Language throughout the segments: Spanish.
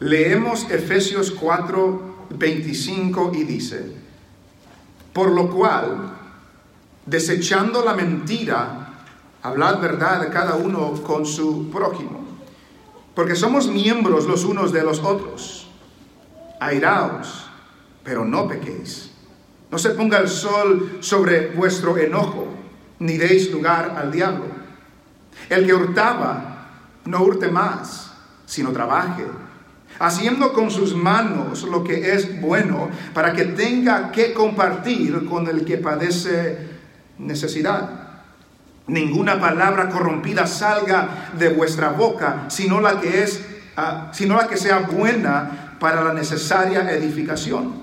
Leemos Efesios 4, 25 y dice, por lo cual, desechando la mentira, hablad verdad cada uno con su prójimo, porque somos miembros los unos de los otros. Airaos, pero no pequéis. No se ponga el sol sobre vuestro enojo, ni deis lugar al diablo. El que hurtaba, no hurte más, sino trabaje haciendo con sus manos lo que es bueno, para que tenga que compartir con el que padece necesidad. Ninguna palabra corrompida salga de vuestra boca, sino la que es ah, sino la que sea buena para la necesaria edificación,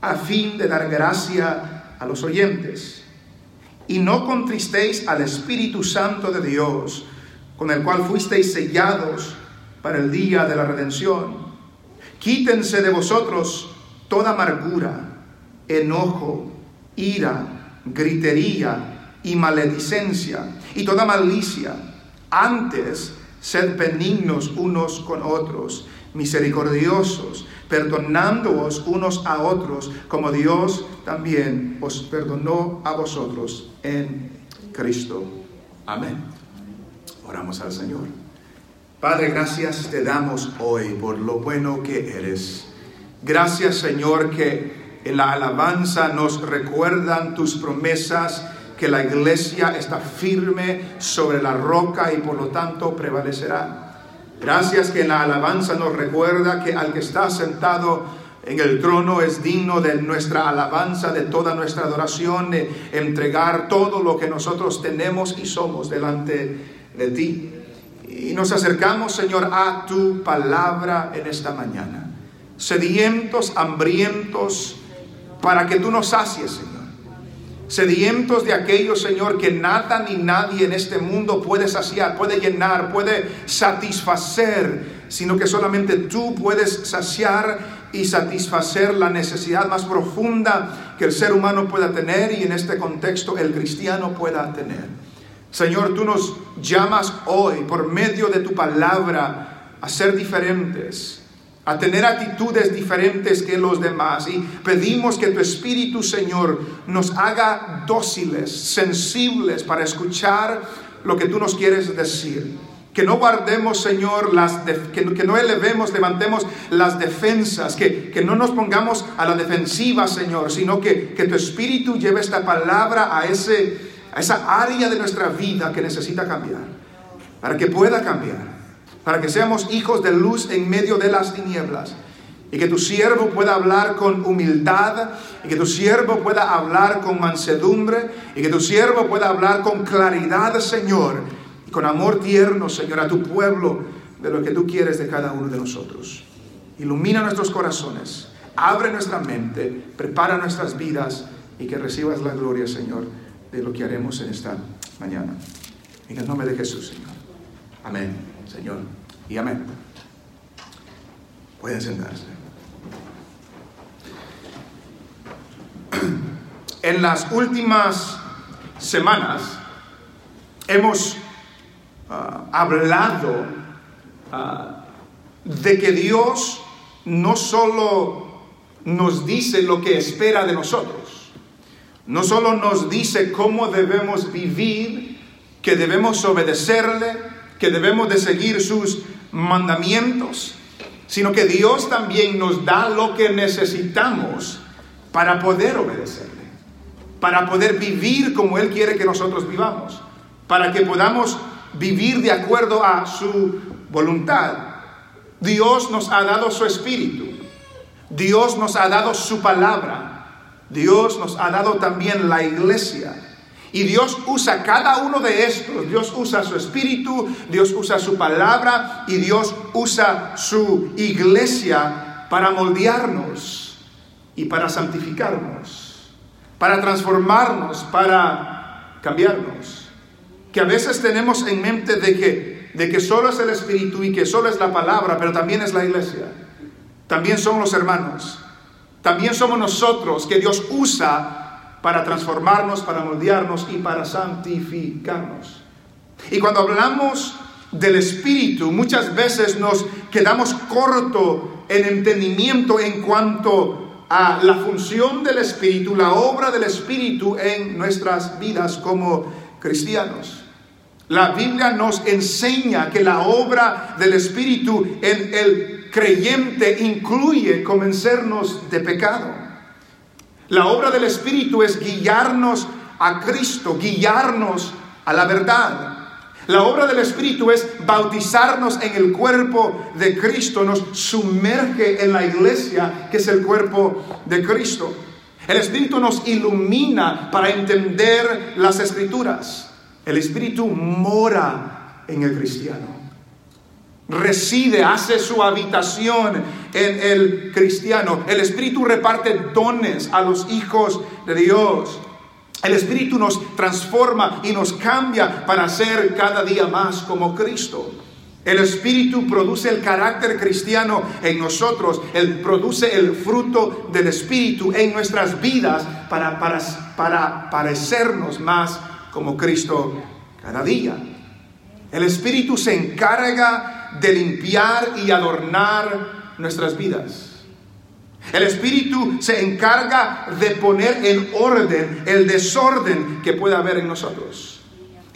a fin de dar gracia a los oyentes. Y no contristéis al Espíritu Santo de Dios, con el cual fuisteis sellados para el día de la redención. Quítense de vosotros toda amargura, enojo, ira, gritería y maledicencia y toda malicia. Antes, sed benignos unos con otros, misericordiosos, perdonándoos unos a otros, como Dios también os perdonó a vosotros en Cristo. Amén. Oramos al Señor. Padre, gracias te damos hoy por lo bueno que eres. Gracias Señor que en la alabanza nos recuerdan tus promesas, que la iglesia está firme sobre la roca y por lo tanto prevalecerá. Gracias que en la alabanza nos recuerda que al que está sentado en el trono es digno de nuestra alabanza, de toda nuestra adoración, de entregar todo lo que nosotros tenemos y somos delante de ti. Y nos acercamos, Señor, a tu palabra en esta mañana. Sedientos, hambrientos, para que tú nos sacies, Señor. Sedientos de aquellos, Señor, que nada ni nadie en este mundo puede saciar, puede llenar, puede satisfacer, sino que solamente tú puedes saciar y satisfacer la necesidad más profunda que el ser humano pueda tener y en este contexto el cristiano pueda tener. Señor, tú nos llamas hoy por medio de tu palabra a ser diferentes, a tener actitudes diferentes que los demás. Y pedimos que tu Espíritu, Señor, nos haga dóciles, sensibles para escuchar lo que tú nos quieres decir. Que no guardemos, Señor, las que, no elevemos, levantemos las defensas, que, que, no nos pongamos a la defensiva, Señor, sino que, que tu Espíritu lleve esta palabra a ese a esa área de nuestra vida que necesita cambiar, para que pueda cambiar, para que seamos hijos de luz en medio de las tinieblas. Y que tu siervo pueda hablar con humildad, y que tu siervo pueda hablar con mansedumbre, y que tu siervo pueda hablar con claridad, Señor, y con amor tierno, Señor, a tu pueblo, de lo que tú quieres de cada uno de nosotros. Ilumina nuestros corazones, abre nuestra mente, prepara nuestras vidas, y que recibas la gloria, Señor de lo que haremos en esta mañana. En el nombre de Jesús, Señor. Amén, Señor. Y amén. Pueden sentarse. En las últimas semanas hemos ah, hablado ah, de que Dios no solo nos dice lo que espera de nosotros, no solo nos dice cómo debemos vivir, que debemos obedecerle, que debemos de seguir sus mandamientos, sino que Dios también nos da lo que necesitamos para poder obedecerle, para poder vivir como Él quiere que nosotros vivamos, para que podamos vivir de acuerdo a su voluntad. Dios nos ha dado su espíritu, Dios nos ha dado su palabra. Dios nos ha dado también la iglesia. Y Dios usa cada uno de estos. Dios usa su espíritu, Dios usa su palabra y Dios usa su iglesia para moldearnos y para santificarnos, para transformarnos, para cambiarnos. Que a veces tenemos en mente de que, de que solo es el espíritu y que solo es la palabra, pero también es la iglesia. También son los hermanos también somos nosotros que Dios usa para transformarnos, para moldearnos y para santificarnos. Y cuando hablamos del Espíritu, muchas veces nos quedamos corto en entendimiento en cuanto a la función del Espíritu, la obra del Espíritu en nuestras vidas como cristianos. La Biblia nos enseña que la obra del Espíritu en el creyente incluye convencernos de pecado. La obra del Espíritu es guiarnos a Cristo, guiarnos a la verdad. La obra del Espíritu es bautizarnos en el cuerpo de Cristo, nos sumerge en la iglesia que es el cuerpo de Cristo. El Espíritu nos ilumina para entender las escrituras. El Espíritu mora en el cristiano. Reside, hace su habitación en el cristiano. El Espíritu reparte dones a los hijos de Dios. El Espíritu nos transforma y nos cambia para ser cada día más como Cristo. El Espíritu produce el carácter cristiano en nosotros, Él produce el fruto del Espíritu en nuestras vidas para, para, para parecernos más como Cristo cada día. El Espíritu se encarga de limpiar y adornar nuestras vidas. El Espíritu se encarga de poner en orden el desorden que pueda haber en nosotros.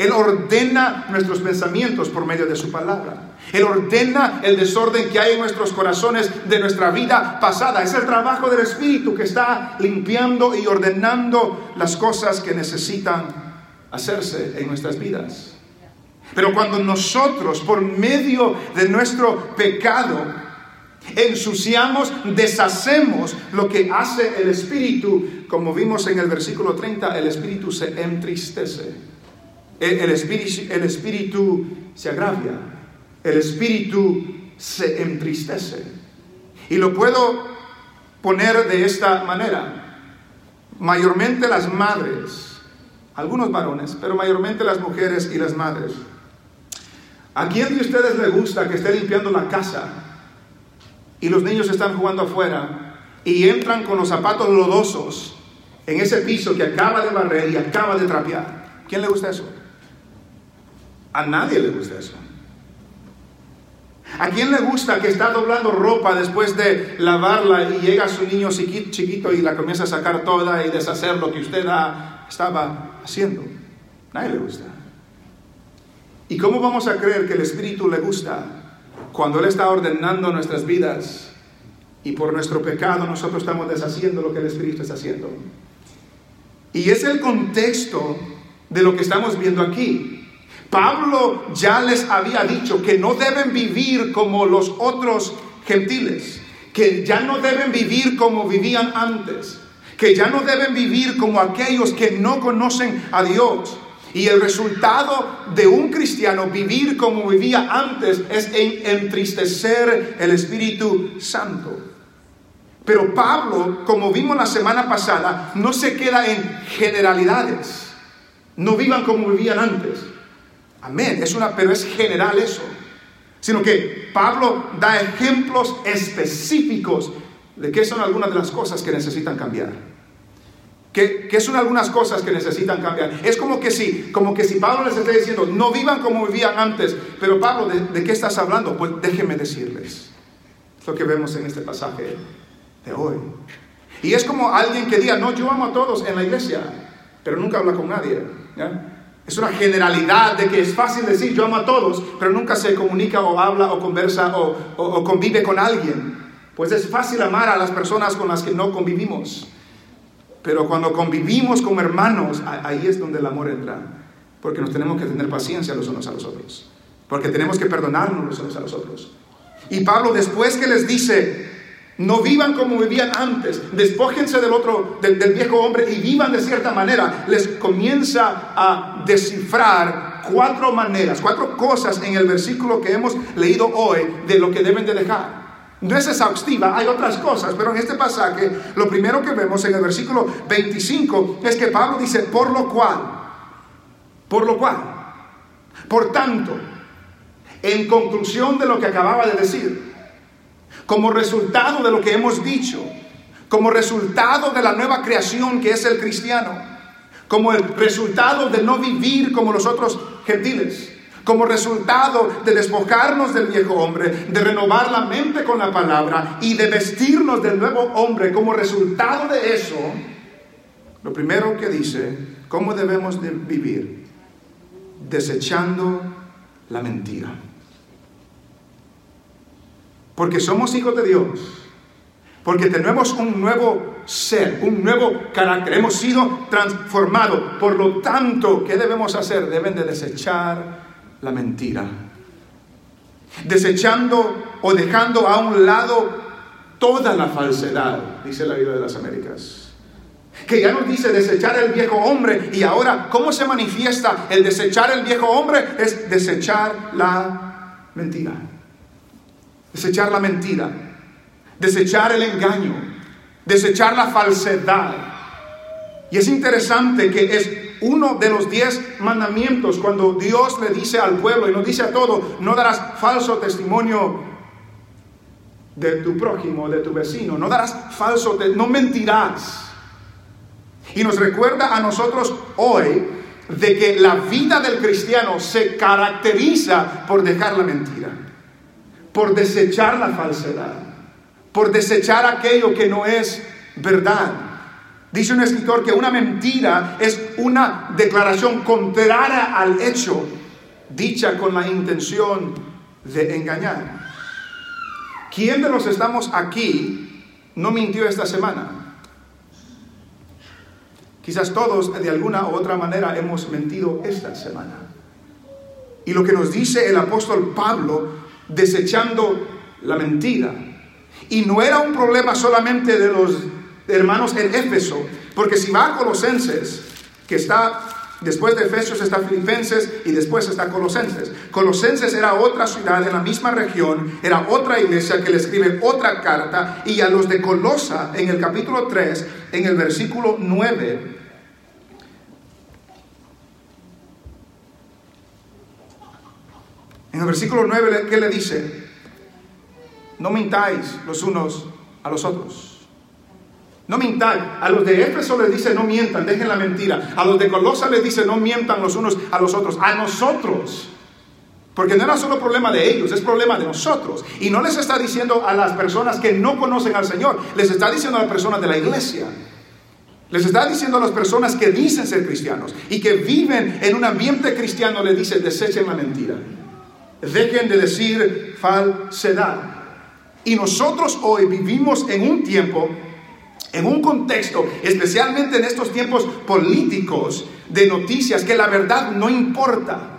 Él ordena nuestros pensamientos por medio de su palabra. Él ordena el desorden que hay en nuestros corazones de nuestra vida pasada. Es el trabajo del Espíritu que está limpiando y ordenando las cosas que necesitan hacerse en nuestras vidas. Pero cuando nosotros, por medio de nuestro pecado, ensuciamos, deshacemos lo que hace el Espíritu, como vimos en el versículo 30, el Espíritu se entristece, el, espíritu, el espíritu se agravia, el Espíritu se entristece. Y lo puedo poner de esta manera. Mayormente las madres, algunos varones, pero mayormente las mujeres y las madres. ¿A quién de ustedes le gusta que esté limpiando la casa y los niños están jugando afuera y entran con los zapatos lodosos en ese piso que acaba de barrer y acaba de trapear. ¿Quién le gusta eso? A nadie le gusta eso. ¿A quién le gusta que está doblando ropa después de lavarla y llega su niño chiquito y la comienza a sacar toda y deshacer lo que usted estaba haciendo? Nadie le gusta. ¿Y cómo vamos a creer que el Espíritu le gusta cuando Él está ordenando nuestras vidas y por nuestro pecado nosotros estamos deshaciendo lo que el Espíritu está haciendo. Y es el contexto de lo que estamos viendo aquí. Pablo ya les había dicho que no deben vivir como los otros gentiles, que ya no deben vivir como vivían antes, que ya no deben vivir como aquellos que no conocen a Dios y el resultado de un cristiano vivir como vivía antes es entristecer el Espíritu Santo. Pero Pablo, como vimos la semana pasada, no se queda en generalidades. No vivan como vivían antes. Amén. Es una, pero es general eso. Sino que Pablo da ejemplos específicos de qué son algunas de las cosas que necesitan cambiar. ¿Qué, son algunas cosas que necesitan cambiar? Es como que si, como que si Pablo les está diciendo, no vivan como vivían antes. Pero Pablo, ¿de, qué estás hablando? Pues déjenme decirles. Es lo que vemos en este pasaje de hoy. Y es como alguien que diga, no, yo amo a todos en la iglesia, pero nunca habla con nadie. Es una generalidad de que es fácil decir, yo amo a todos, pero nunca se comunica o habla o conversa o convive con alguien. Pues es fácil amar a las personas con las que no convivimos. Pero cuando convivimos como hermanos, ahí es donde el amor entra. Porque nos tenemos que tener paciencia los unos a los otros. Porque tenemos que perdonarnos los unos a los otros. Y Pablo después que les dice, no vivan como vivían antes, despójense del otro, del, viejo hombre y vivan de cierta manera, les comienza a descifrar cuatro maneras, cuatro cosas en el versículo que hemos leído hoy de lo que deben de dejar. No es exhaustiva, hay otras cosas, pero en este pasaje lo primero que vemos en el versículo 25 es que Pablo dice, por lo cual, por lo cual, por tanto, en conclusión de lo que acababa de decir, como resultado de lo que hemos dicho, como resultado de la nueva creación que es el cristiano, como el resultado de no vivir como los otros gentiles, como resultado de despojarnos del viejo hombre, de renovar la mente con la palabra y de vestirnos del nuevo hombre, como resultado de eso, lo primero que dice, ¿cómo debemos de vivir? Desechando la mentira. Porque somos hijos de Dios. Porque tenemos un nuevo ser, un nuevo carácter. Hemos sido transformados. Por lo tanto, ¿qué debemos hacer? Deben de desechar la mentira. Desechando o dejando a un lado toda la falsedad, dice la Biblia de las Américas que ya nos dice desechar el viejo hombre. Y ahora, ¿cómo se manifiesta el desechar el viejo hombre? Es desechar la mentira. Desechar la mentira. Desechar el engaño. Desechar la falsedad. Y es interesante que es uno de los diez mandamientos cuando Dios le dice al pueblo y nos dice a todo, no darás falso testimonio de tu prójimo, de tu vecino, no darás falso, no mentirás. Y nos recuerda a nosotros hoy de que la vida del cristiano se caracteriza por dejar la mentira, por desechar la falsedad, por desechar aquello que no es verdad. Dice un escritor que una mentira es una declaración contraria al hecho, dicha con la intención de engañar. ¿Quién de los estamos aquí no mintió esta semana? Quizás todos de alguna u otra manera hemos mentido esta semana. Y lo que nos dice el apóstol Pablo, desechando la mentira. Y no era un problema solamente de los hermanos en Éfeso, porque si va a Colosenses, que está Después de Efesios está Filipenses y después está Colosenses. Colosenses era otra ciudad en la misma región, era otra iglesia que le escribe otra carta y a los de Colosa en el capítulo 3, en el versículo 9, en el versículo 9, ¿qué le dice? No mintáis los unos a los otros no mintáis. A los de Éfeso les dice no mientan, dejen la mentira. A los de Colosa les dice no mientan los unos a los otros. A nosotros. Porque no era solo problema de ellos, es problema de nosotros. Y no les está diciendo a las personas que no conocen al Señor, les está diciendo a las personas de la iglesia. Les está diciendo a las personas que dicen ser cristianos y que viven en un ambiente cristiano, le dice, desechen la mentira. Dejen de decir falsedad. Y nosotros hoy vivimos en un tiempo en un contexto, especialmente en estos tiempos políticos de noticias, que la verdad no importa,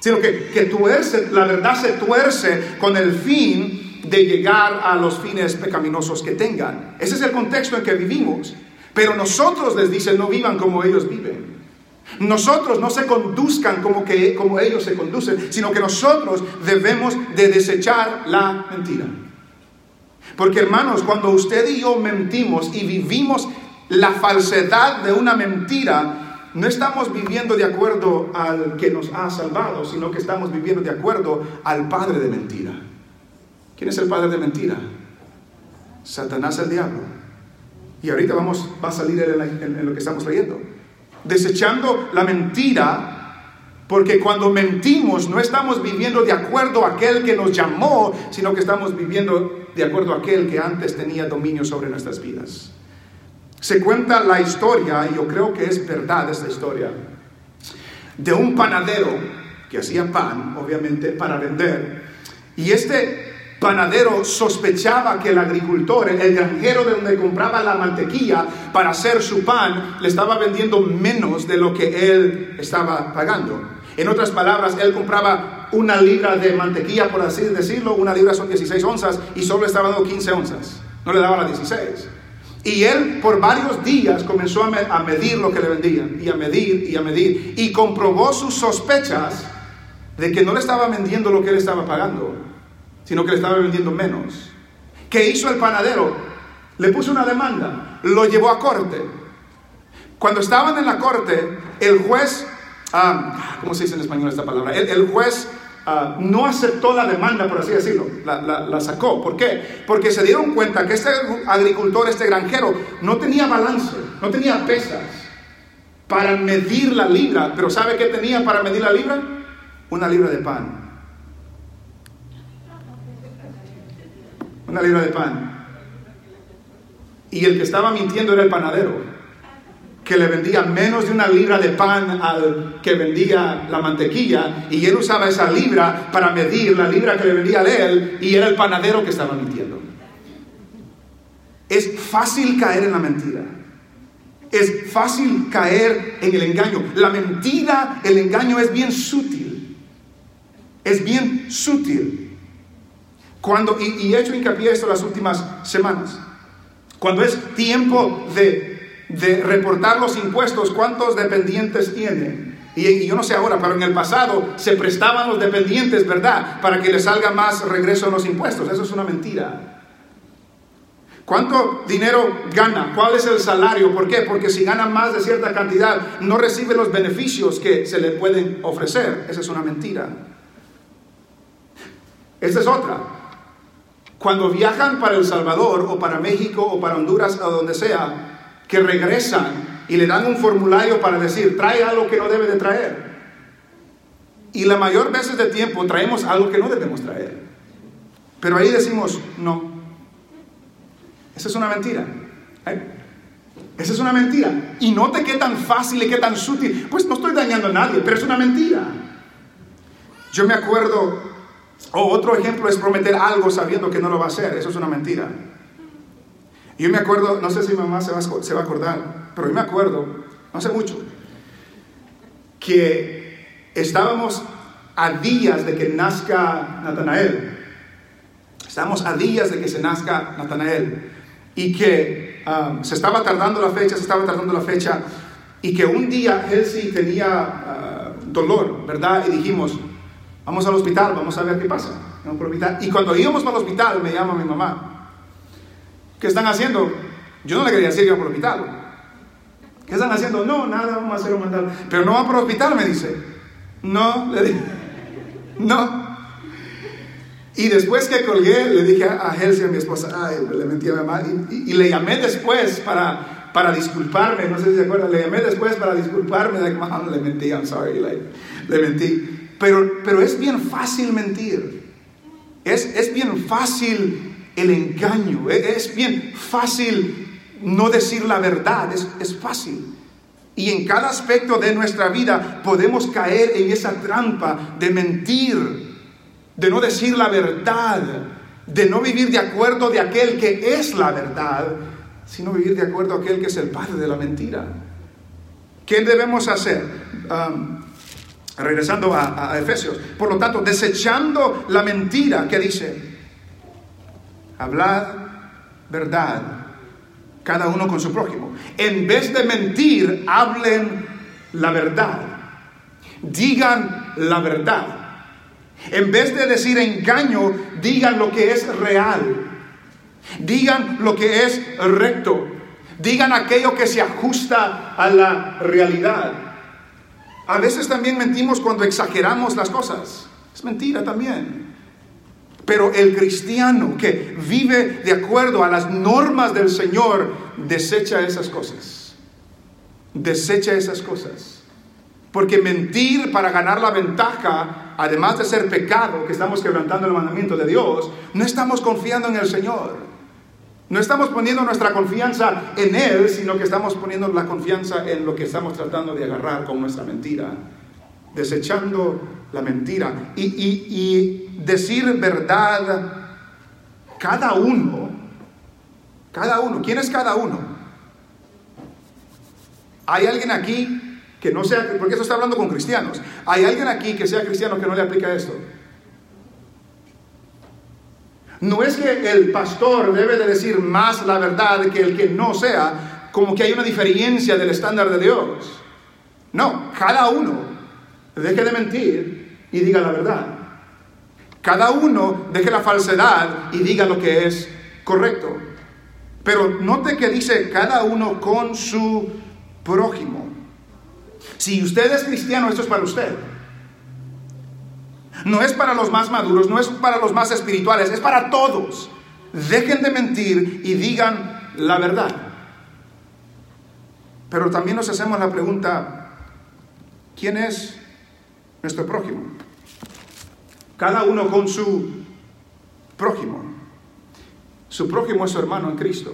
sino que, que tuerce, la verdad se tuerce con el fin de llegar a los fines pecaminosos que tengan. Ese es el contexto en que vivimos. Pero nosotros les dicen no vivan como ellos viven. Nosotros no se conduzcan como, que, como ellos se conducen, sino que nosotros debemos de desechar la mentira. Porque hermanos, cuando usted y yo mentimos y vivimos la falsedad de una mentira, no estamos viviendo de acuerdo al que nos ha salvado, sino que estamos viviendo de acuerdo al padre de mentira. ¿Quién es el padre de mentira? Satanás el diablo. Y ahorita vamos, va a salir en, en lo que estamos leyendo. Desechando la mentira porque cuando mentimos no estamos viviendo de acuerdo a aquel que nos llamó, sino que estamos viviendo de acuerdo a aquel que antes tenía dominio sobre nuestras vidas. Se cuenta la historia, y yo creo que es verdad esta historia, de un panadero que hacía pan, obviamente, para vender. Y este panadero sospechaba que el agricultor, el granjero de donde compraba la mantequilla para hacer su pan, le estaba vendiendo menos de lo que él estaba pagando. En otras palabras, él compraba una libra de mantequilla, por así decirlo, una libra son 16 onzas y solo estaba dando 15 onzas, no le daba las 16. Y él por varios días comenzó a, medir lo que le vendían, y a medir, y a medir, y comprobó sus sospechas de que no le estaba vendiendo lo que él estaba pagando, sino que le estaba vendiendo menos. ¿Qué hizo el panadero? Le puso una demanda, lo llevó a corte. Cuando estaban en la corte, el juez Ah, ¿cómo se dice en español esta palabra? El, juez ah, no aceptó la demanda, por así decirlo, la, sacó. ¿Por qué? Porque se dieron cuenta que este agricultor, este granjero, no tenía balance, no tenía pesas para medir la libra. Pero ¿sabe qué tenía para medir la libra? una libra de pan. Una libra de pan. Y el que estaba mintiendo era el panadero que le vendía menos de una libra de pan al que vendía la mantequilla y él usaba esa libra para medir la libra que le vendía a él y era el panadero que estaba mintiendo. Es fácil caer en la mentira. Es fácil caer en el engaño. La mentira, el engaño es bien sutil. Es bien sutil. Cuando, y, y he hecho hincapié esto las últimas semanas. Cuando es tiempo de de reportar los impuestos, cuántos dependientes tiene. Y, yo no sé ahora, pero en el pasado se prestaban los dependientes, ¿verdad? Para que les salga más regreso en los impuestos. Eso es una mentira. ¿Cuánto dinero gana? ¿Cuál es el salario? ¿Por qué? Porque si gana más de cierta cantidad, no recibe los beneficios que se le pueden ofrecer. Esa es una mentira. Esta es otra. Cuando viajan para El Salvador o para México o para Honduras o donde sea, que regresan y le dan un formulario para decir, trae algo que no debe de traer. Y la mayor veces de tiempo traemos algo que no debemos traer. Pero ahí decimos, no. Esa es una mentira. ¿Eh? Esa es una mentira. Y note qué tan fácil y qué tan sutil. Pues no estoy dañando a nadie, pero es una mentira. Yo me acuerdo, o otro ejemplo es prometer algo sabiendo que no lo va a hacer. Eso es una mentira. Yo me acuerdo, no sé si mi mamá se va, a acordar, pero yo me acuerdo, no hace mucho, que estábamos a días de que nazca Natanael. Estábamos a días de que se nazca Natanael. Y que um, se estaba tardando la fecha, se estaba tardando la fecha. Y que un día Elsie tenía uh, dolor, ¿verdad? Y dijimos, vamos al hospital, vamos a ver qué pasa. Y cuando íbamos al hospital, me llama mi mamá ¿Qué están haciendo? Yo no le quería decir que iba por el hospital. ¿Qué están haciendo? No, nada, vamos a hacer un mandado. Pero no va por el hospital, me dice. No, le dije. No. Y después que colgué, le dije a Helsi, a mi esposa, ay, le mentí a mi mamá. Y, le llamé después para, para disculparme. No sé si se acuerdan. Le llamé después para disculparme. Mom, le mentí, I'm sorry. le mentí. Pero, pero es bien fácil mentir. Es, es bien fácil el engaño. E, es bien fácil no decir la verdad, es, fácil. Y en cada aspecto de nuestra vida podemos caer en esa trampa de mentir, de no decir la verdad, de no vivir de acuerdo de aquel que es la verdad, sino vivir de acuerdo a aquel que es el padre de la mentira. ¿Qué debemos hacer? Um, regresando a, a Efesios. Por lo tanto, desechando la mentira que dice, Hablad verdad, cada uno con su prójimo. En vez de mentir, hablen la verdad. Digan la verdad. En vez de decir engaño, digan lo que es real. Digan lo que es recto. Digan aquello que se ajusta a la realidad. A veces también mentimos cuando exageramos las cosas. Es mentira también. Pero el cristiano que vive de acuerdo a las normas del Señor, desecha esas cosas. Desecha esas cosas. Porque mentir para ganar la ventaja, además de ser pecado, que estamos quebrantando el mandamiento de Dios, no estamos confiando en el Señor. No estamos poniendo nuestra confianza en Él, sino que estamos poniendo la confianza en lo que estamos tratando de agarrar con nuestra mentira. Desechando la mentira. Y, decir verdad cada uno, cada uno, ¿quién es cada uno? ¿Hay alguien aquí que no sea, porque eso está hablando con cristianos, ¿hay alguien aquí que sea cristiano que no le aplica esto? No es que el pastor debe de decir más la verdad que el que no sea, como que hay una diferencia del estándar de Dios. No, cada uno deje de mentir y diga la verdad. Cada uno deje la falsedad y diga lo que es correcto. Pero note que dice cada uno con su prójimo. Si usted es cristiano, esto es para usted. No es para los más maduros, no es para los más espirituales, es para todos. Dejen de mentir y digan la verdad. Pero también nos hacemos la pregunta, ¿quién es nuestro prójimo? Cada uno con su prójimo. Su prójimo es su hermano en Cristo.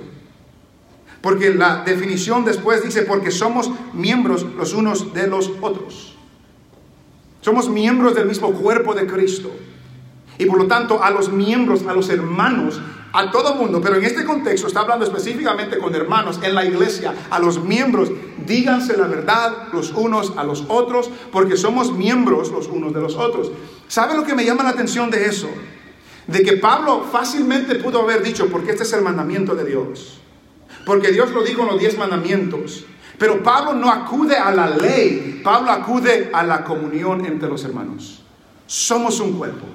Porque la definición después dice, porque somos miembros los unos de los otros. Somos miembros del mismo cuerpo de Cristo. Y por lo tanto, a los miembros, a los hermanos, a todo mundo, pero en este contexto está hablando específicamente con hermanos en la iglesia, a los miembros, díganse la verdad los unos a los otros, porque somos miembros los unos de los otros. ¿Sabe lo que me llama la atención de eso? De que Pablo fácilmente pudo haber dicho, porque este es el mandamiento de Dios, porque Dios lo dijo en los diez mandamientos. Pero Pablo no acude a la ley, Pablo acude a la comunión entre los hermanos. Somos un cuerpo,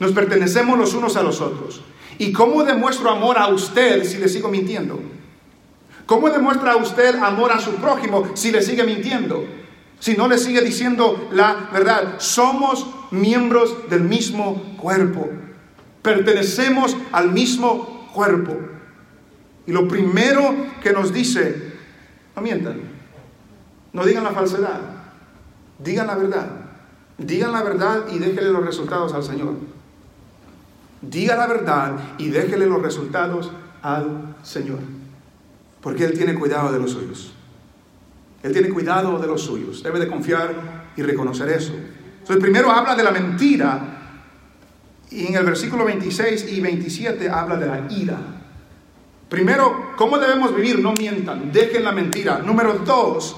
nos pertenecemos los unos a los otros. ¿Y cómo demuestro amor a usted si le sigo mintiendo? ¿Cómo demuestra usted amor a su prójimo si le sigue mintiendo? Si no le sigue diciendo la verdad. Somos miembros del mismo cuerpo. Pertenecemos al mismo cuerpo. Y lo primero que nos dice, no mientan, no digan la falsedad, digan la verdad. Digan la verdad y déjenle los resultados al Señor. Diga la verdad y déjele los resultados al Señor. Porque Él tiene cuidado de los suyos. Él tiene cuidado de los suyos. Debe de confiar y reconocer eso. Entonces, primero habla de la mentira. Y en el versículo 26 y 27 habla de la ira. Primero, ¿cómo debemos vivir? No mientan, dejen la mentira. Número dos,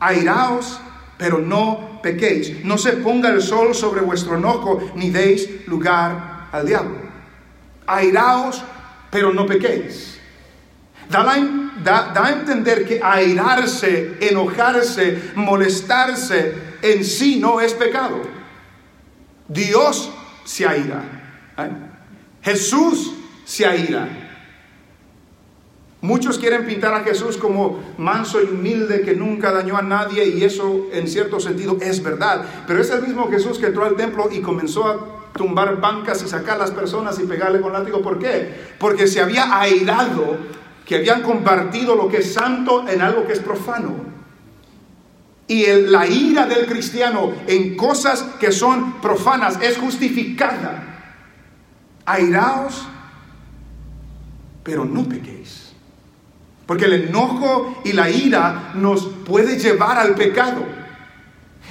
airaos, pero no pequéis. No se ponga el sol sobre vuestro enojo, ni deis lugar al diablo. Airaos, pero no pequéis. Da, a entender que airarse, enojarse, molestarse en sí no es pecado. Dios se aira. Jesús se aira. Muchos quieren pintar a Jesús como manso y humilde que nunca dañó a nadie y eso en cierto sentido es verdad. Pero es el mismo Jesús que entró al templo y comenzó a tumbar bancas y sacar a las personas y pegarle con látigo. ¿Por qué? Porque se había airado que habían compartido lo que es santo en algo que es profano. Y la ira del cristiano en cosas que son profanas es justificada. Airaos, pero no pequéis. Porque el enojo y la ira nos puede llevar al pecado.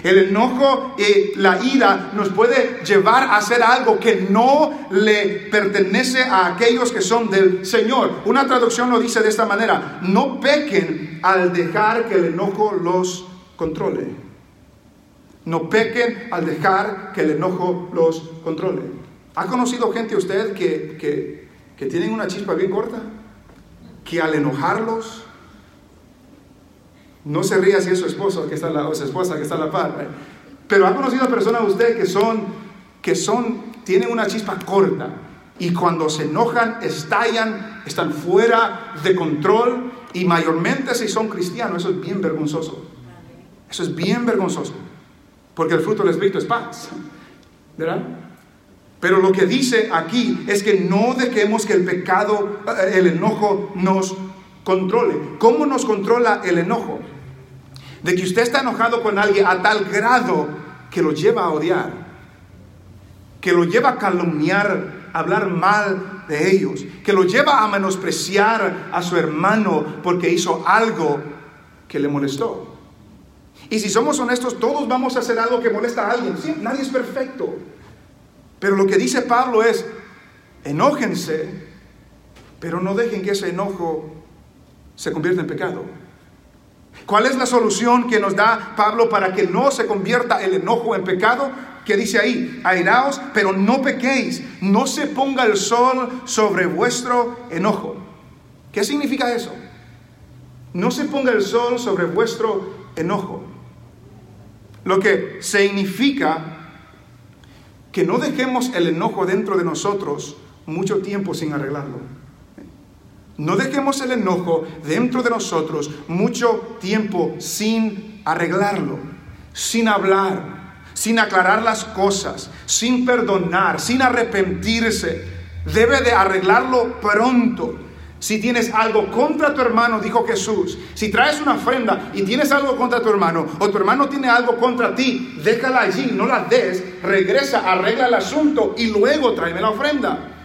El enojo y la ira nos puede llevar a hacer algo que no le pertenece a aquellos que son del Señor. Una traducción lo dice de esta manera, no pequen al dejar que el enojo los controle. No pequen al dejar que el enojo los controle. ¿Ha conocido gente usted que, que, que tienen una chispa bien corta? Que al enojarlos no se ría si es su esposo que está la, o su esposa que está la par. ¿eh? Pero ha conocido a personas usted que son, que son, tienen una chispa corta y cuando se enojan, estallan, están fuera de control y mayormente si son cristianos, eso es bien vergonzoso. Eso es bien vergonzoso. Porque el fruto del Espíritu es paz. ¿Verdad? Pero lo que dice aquí es que no dejemos que el pecado, eh, el enojo nos controle. ¿Cómo nos controla el enojo? De que usted está enojado con alguien a tal grado que lo lleva a odiar, que lo lleva a calumniar, a hablar mal de ellos, que lo lleva a menospreciar a su hermano porque hizo algo que le molestó. Y si somos honestos, todos vamos a hacer algo que molesta a alguien. nadie es perfecto. Pero lo que dice Pablo es, enójense, pero no dejen que ese enojo se convierta en pecado. ¿Cuál es la solución que nos da Pablo para que no se convierta el enojo en pecado? Que dice ahí, airaos, pero no pequéis, no se ponga el sol sobre vuestro enojo. ¿Qué significa eso? No se ponga el sol sobre vuestro enojo. Lo que significa que no dejemos el enojo dentro de nosotros mucho tiempo sin arreglarlo. No dejemos el enojo dentro de nosotros mucho tiempo sin arreglarlo, sin hablar, sin aclarar las cosas, sin perdonar, sin arrepentirse. Debe de arreglarlo pronto. Si tienes algo contra tu hermano, dijo Jesús, si traes una ofrenda y tienes algo contra tu hermano, o tu hermano tiene algo contra ti, déjala allí, no la des, regresa, arregla el asunto y luego tráeme la ofrenda.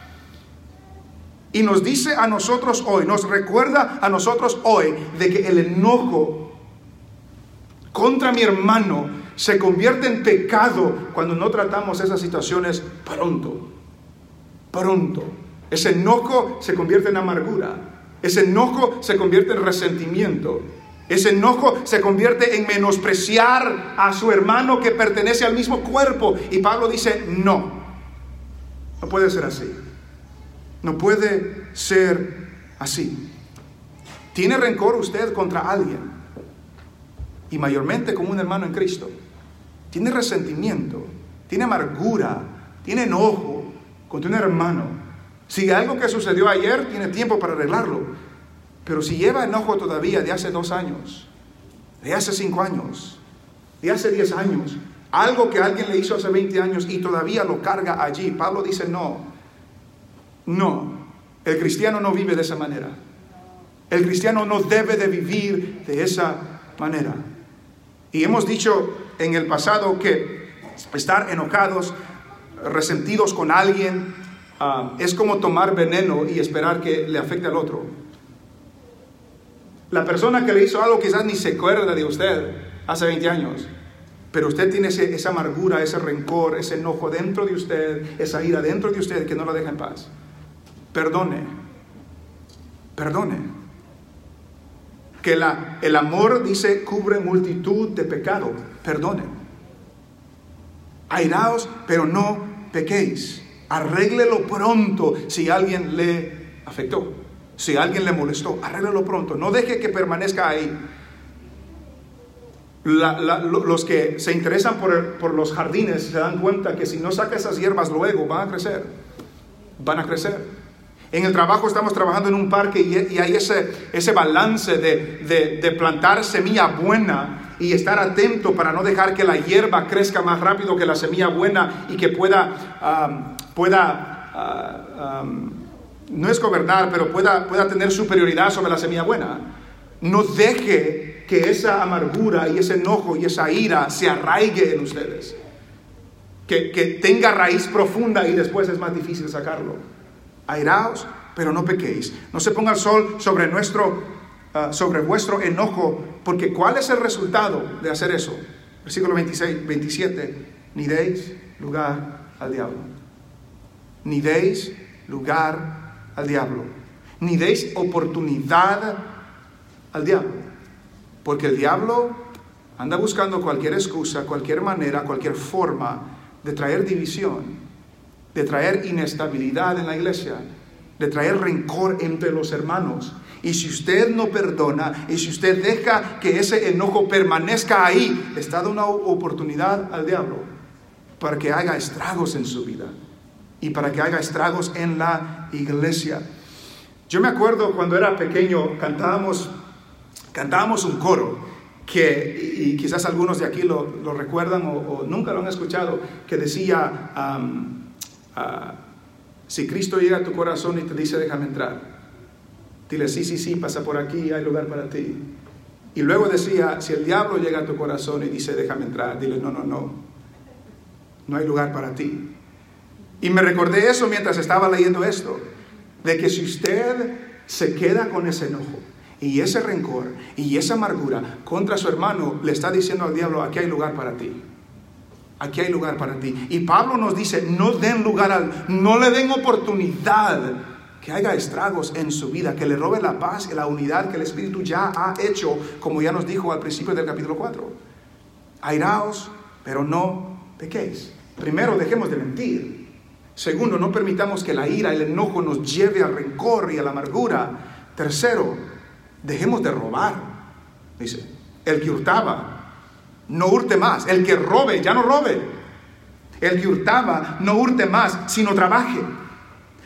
Y nos dice a nosotros hoy, nos recuerda a nosotros hoy de que el enojo contra mi hermano se convierte en pecado cuando no tratamos esas situaciones pronto. Pronto. Ese enojo se convierte en amargura. Ese enojo se convierte en resentimiento. Ese enojo se convierte en menospreciar a su hermano que pertenece al mismo cuerpo. Y Pablo dice, no, no puede ser así. No puede ser así. ¿Tiene rencor usted contra alguien? Y mayormente como un hermano en Cristo. Tiene resentimiento, tiene amargura, tiene enojo contra un hermano si algo que sucedió ayer tiene tiempo para arreglarlo, pero si lleva enojo todavía de hace dos años, de hace cinco años, de hace diez años, algo que alguien le hizo hace 20 años y todavía lo carga allí, Pablo dice no, no, el cristiano no vive de esa manera. El cristiano no debe de vivir de esa manera. Y hemos dicho en el pasado que estar enojados, resentidos con alguien, Ah, es como tomar veneno y esperar que le afecte al otro. La persona que le hizo algo quizás ni se acuerda de usted hace 20 años, pero usted tiene esa amargura, ese rencor, ese enojo dentro de usted, esa ira dentro de usted que no la deja en paz. Perdone, perdone. Que la, el amor, dice, cubre multitud de pecado. Perdone. Airaos, pero no pequéis. Arréglelo pronto si alguien le afectó, si alguien le molestó. Arréglelo pronto. No deje que permanezca ahí. los que se interesan por, los jardines se dan cuenta que si no saca esas hierbas luego van a crecer. Van a crecer. En el trabajo estamos trabajando en un parque y, hay ese, ese balance de, plantar semilla buena y estar atento para no dejar que la hierba crezca más rápido que la semilla buena y que pueda pueda, ah, no es gobernar, pero pueda, pueda tener superioridad sobre la semilla buena. No deje que esa amargura y ese enojo y esa ira se arraigue en ustedes. Que, que tenga raíz profunda y después es más difícil sacarlo. Airaos, pero no pequéis. No se ponga el sol sobre nuestro, ah, sobre vuestro enojo, porque ¿cuál es el resultado de hacer eso? Versículo 26, 27. Ni deis lugar al diablo ni deis lugar al diablo, ni deis oportunidad al diablo, porque el diablo anda buscando cualquier excusa, cualquier manera, cualquier forma de traer división, de traer inestabilidad en la iglesia, de traer rencor entre los hermanos. Y si usted no perdona y si usted deja que ese enojo permanezca ahí, está dando una oportunidad al diablo para que haga estragos en su vida y para que haga estragos en la iglesia. Yo me acuerdo cuando era pequeño, cantábamos, cantábamos un coro que, y quizás algunos de aquí lo, recuerdan o, nunca lo han escuchado, que decía, ah, si Cristo llega a tu corazón y te dice, déjame entrar, dile, sí, sí, sí, pasa por aquí, hay lugar para ti. Y luego decía, si el diablo llega a tu corazón y dice, déjame entrar, dile, no, no, no, no hay lugar para ti. Y me recordé eso mientras estaba leyendo esto, de que si usted se queda con ese enojo y ese rencor y esa amargura contra su hermano, le está diciendo al diablo, aquí hay lugar para ti. Aquí hay lugar para ti. Y Pablo nos dice, no den lugar al, no le den oportunidad que haga estragos en su vida, que le robe la paz y la unidad que el Espíritu ya ha hecho, como ya nos dijo al principio del capítulo 4. Airaos, pero no pequéis. Primero, dejemos de mentir. Segundo, no permitamos que la ira, el enojo nos lleve al rencor y a la amargura. Tercero, dejemos de robar. Dice, el que hurtaba, no hurte más. El que robe, ya no robe. El que hurtaba, no hurte más, sino trabaje.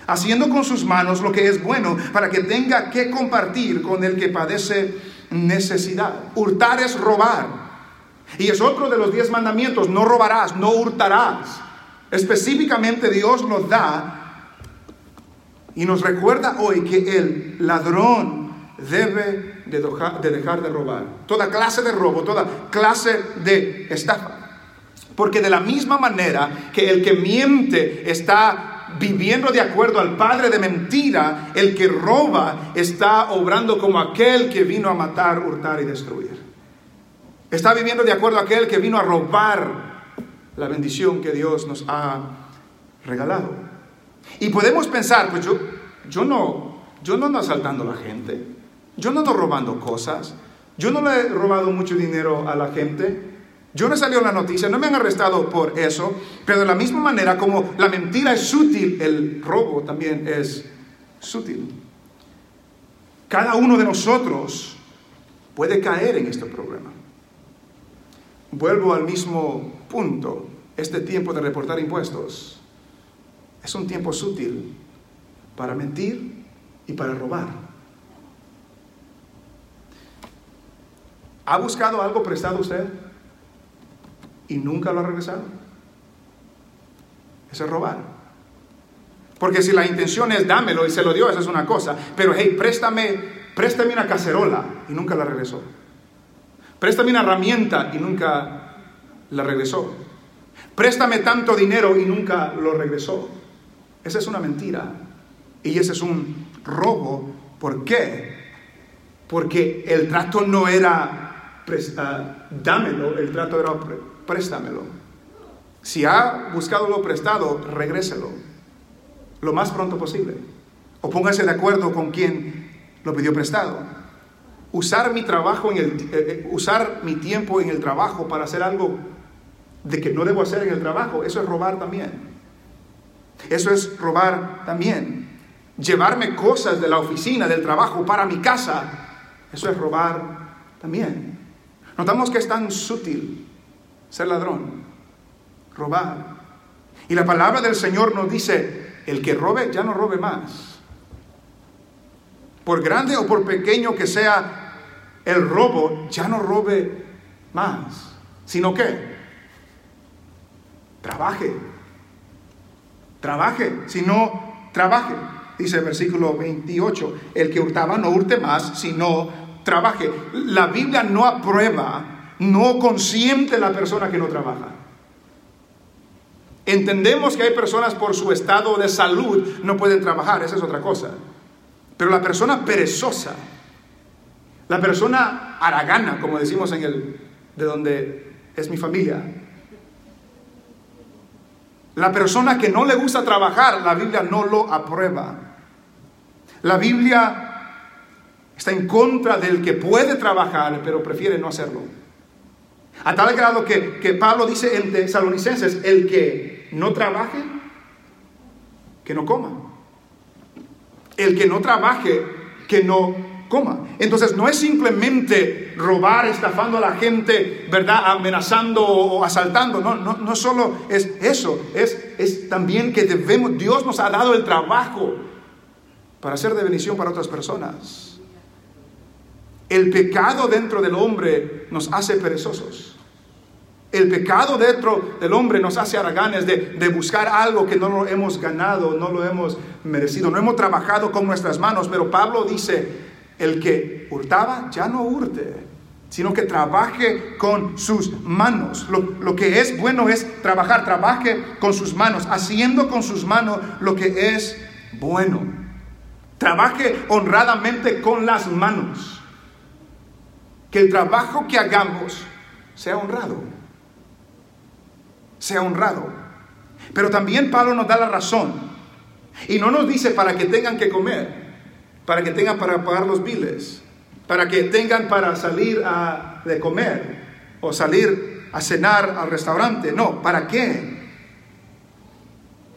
Haciendo con sus manos lo que es bueno para que tenga que compartir con el que padece necesidad. Hurtar es robar. Y es otro de los diez mandamientos, no robarás, no hurtarás. Específicamente Dios nos da Y nos recuerda hoy que el ladrón debe de dejar, de robar. Toda clase de robo, toda clase de estafa. Porque de la misma manera que el que miente está viviendo de acuerdo al padre de mentira, el que roba está obrando como aquel que vino a matar, hurtar y destruir. Está viviendo de acuerdo a aquel que vino a robar la bendición que Dios nos ha regalado. Y podemos pensar, pues yo, yo no, yo no ando asaltando a la gente, yo no ando robando cosas, yo no le he robado mucho dinero a la gente, yo no he salido en la noticia, no me han arrestado por eso, pero de la misma manera como la mentira es sutil, el robo también es sutil. Cada uno de nosotros puede caer en este problema. Vuelvo al mismo punto, este tiempo de reportar impuestos es un tiempo sutil para mentir y para robar. ¿Ha buscado algo prestado usted y nunca lo ha regresado? Eso es robar. Porque si la intención es dámelo y se lo dio, eso es una cosa. Pero hey, préstame, préstame una cacerola y nunca la regresó. Préstame una herramienta y nunca la regresó. Préstame tanto dinero y nunca lo regresó. Esa es una mentira. Y ese es un robo. ¿Por qué? Porque el trato no era dámelo, el trato era préstamelo. Si ha buscado lo prestado, regréselo lo más pronto posible. O póngase de acuerdo con quien lo pidió prestado. Usar mi trabajo en el, eh, eh, usar mi tiempo en el trabajo para hacer algo de que no debo hacer en el trabajo, eso es robar también. Eso es robar también. Llevarme cosas de la oficina, del trabajo para mi casa, eso es robar también. Notamos que es tan sutil ser ladrón, robar. Y la palabra del Señor nos dice, el que robe ya no robe más. Por grande o por pequeño que sea el robo, ya no robe más. Sino que trabaje. Trabaje, si no trabaje. Dice el versículo 28, el que hurtaba no hurte más, sino trabaje. La Biblia no aprueba no consiente la persona que no trabaja. Entendemos que hay personas por su estado de salud no pueden trabajar, esa es otra cosa. Pero la persona perezosa, la persona aragana, como decimos en el de donde es mi familia, la persona que no le gusta trabajar, la Biblia no lo aprueba. La Biblia está en contra del que puede trabajar, pero prefiere no hacerlo. A tal grado que, que Pablo dice en Tesalonicenses, el que no trabaje, que no coma. El que no trabaje, que no coma. Entonces no es simplemente robar, estafando a la gente, ¿verdad? Amenazando o asaltando. No, no, no solo es eso, es, es también que debemos, Dios nos ha dado el trabajo para ser de bendición para otras personas. El pecado dentro del hombre nos hace perezosos. El pecado dentro del hombre nos hace haraganes de, de, buscar algo que no lo hemos ganado, no lo hemos merecido, no hemos trabajado con nuestras manos. Pero Pablo dice, el que hurtaba ya no hurte, sino que trabaje con sus manos. Lo, lo que es bueno es trabajar, trabaje con sus manos, haciendo con sus manos lo que es bueno. Trabaje honradamente con las manos que el trabajo que hagamos sea honrado. Sea honrado. Pero también Pablo nos da la razón. Y no nos dice para que tengan que comer, para que tengan para pagar los biles, para que tengan para salir a, de comer o salir a cenar al restaurante. No, ¿para qué?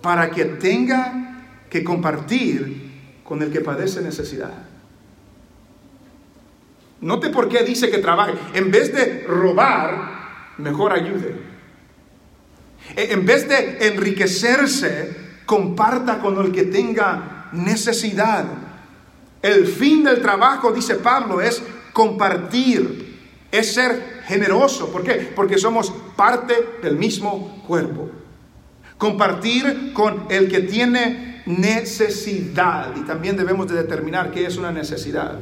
Para que tenga que compartir con el que padece necesidad. Note por qué dice que trabaje. En vez de robar, mejor ayude. E, en vez de enriquecerse, comparta con el que tenga necesidad. El fin del trabajo, dice Pablo, es compartir, es ser generoso. ¿Por qué? Porque somos parte del mismo cuerpo. Compartir con el que tiene necesidad. Y también debemos de determinar qué es una necesidad.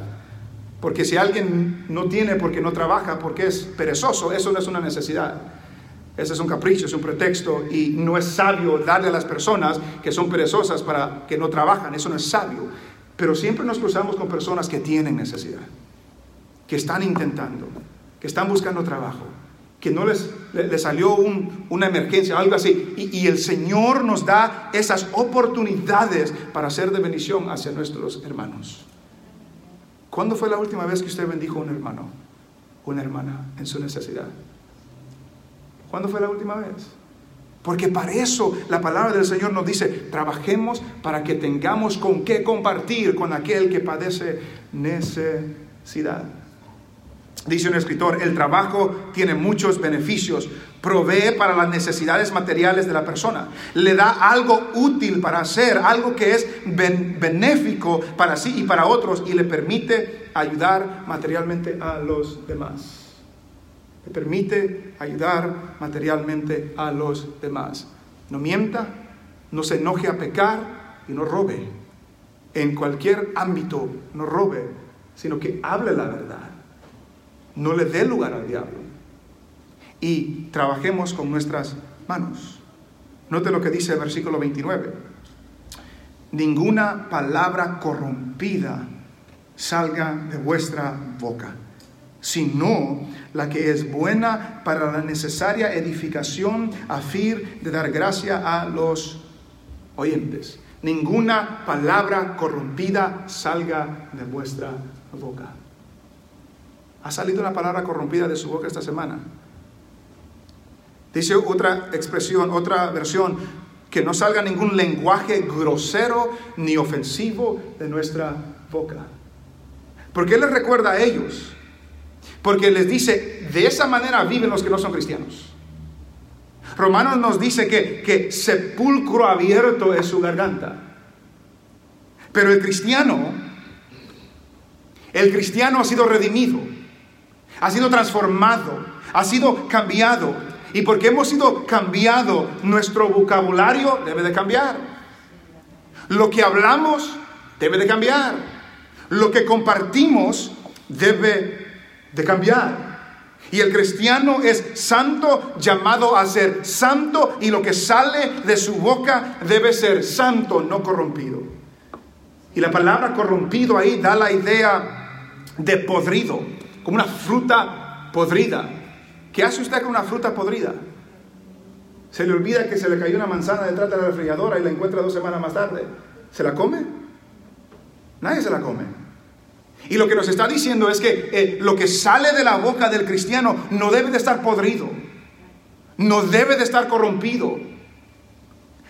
Porque si alguien no tiene porque no trabaja, porque es perezoso, eso no es una necesidad. Ese es un capricho, es un pretexto y no es sabio darle a las personas que son perezosas para que no trabajan, eso no es sabio. Pero siempre nos cruzamos con personas que tienen necesidad, que están intentando, que están buscando trabajo, que no les, salió una emergencia, algo así. Y, y el Señor nos da esas oportunidades para ser de bendición hacia nuestros hermanos. ¿Cuándo fue la última vez que usted bendijo a un hermano, una hermana en su necesidad? ¿Cuándo fue la última vez? Porque para eso la palabra del Señor nos dice, trabajemos para que tengamos con qué compartir con aquel que padece necesidad. Dice un escritor, el trabajo tiene muchos beneficios, provee para las necesidades materiales de la persona, le da algo útil para hacer, algo que es benéfico para sí y para otros y le permite ayudar materialmente a los demás. Le permite ayudar materialmente a los demás. No mienta, no se enoje a pecar y no robe. En cualquier ámbito no robe, sino que hable la verdad no le dé lugar al diablo. Y trabajemos con nuestras manos. Note lo que dice el versículo 29. Ninguna palabra corrompida salga de vuestra boca, sino la que es buena para la necesaria edificación a fin de dar gracia a los oyentes. Ninguna palabra corrompida salga de vuestra boca. Ha salido una palabra corrompida de su boca esta semana. Dice otra expresión, otra versión, que no salga ningún lenguaje grosero ni ofensivo de nuestra boca. ¿Por qué les recuerda a ellos? Porque les dice, de esa manera viven los que no son cristianos. Romanos nos dice que, que sepulcro abierto es su garganta. Pero el cristiano, el cristiano ha sido redimido ha sido transformado, ha sido cambiado. Y porque hemos sido cambiado, nuestro vocabulario debe de cambiar. Lo que hablamos debe de cambiar. Lo que compartimos debe de cambiar. Y el cristiano es santo, llamado a ser santo, y lo que sale de su boca debe ser santo, no corrompido. Y la palabra corrompido ahí da la idea de podrido como una fruta podrida. ¿Qué hace usted con una fruta podrida? Se le olvida que se le cayó una manzana detrás de la refrigeradora y la encuentra dos semanas más tarde. ¿Se la come? Nadie se la come. Y lo que nos está diciendo es que eh, lo que sale de la boca del cristiano no debe de estar podrido, no debe de estar corrompido.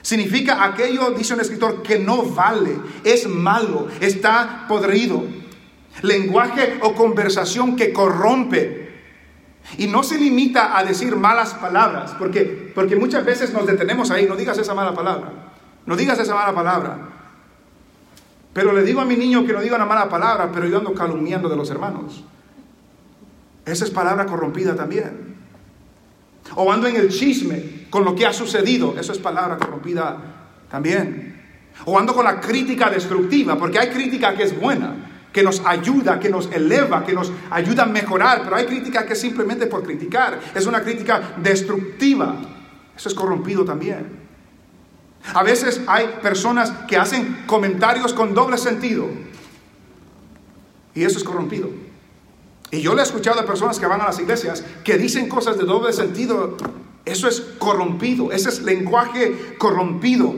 Significa aquello, dice un escritor, que no vale, es malo, está podrido lenguaje o conversación que corrompe. Y no se limita a decir malas palabras, porque, porque muchas veces nos detenemos ahí, no digas esa mala palabra, no digas esa mala palabra. Pero le digo a mi niño que no diga una mala palabra, pero yo ando calumniando de los hermanos. Esa es palabra corrompida también. O ando en el chisme con lo que ha sucedido, eso es palabra corrompida también. O ando con la crítica destructiva, porque hay crítica que es buena que nos ayuda, que nos eleva, que nos ayuda a mejorar, pero hay crítica que simplemente por criticar, es una crítica destructiva. Eso es corrompido también. A veces hay personas que hacen comentarios con doble sentido y eso es corrompido. Y yo le he escuchado a personas que van a las iglesias que dicen cosas de doble sentido. Eso es corrompido, ese es lenguaje corrompido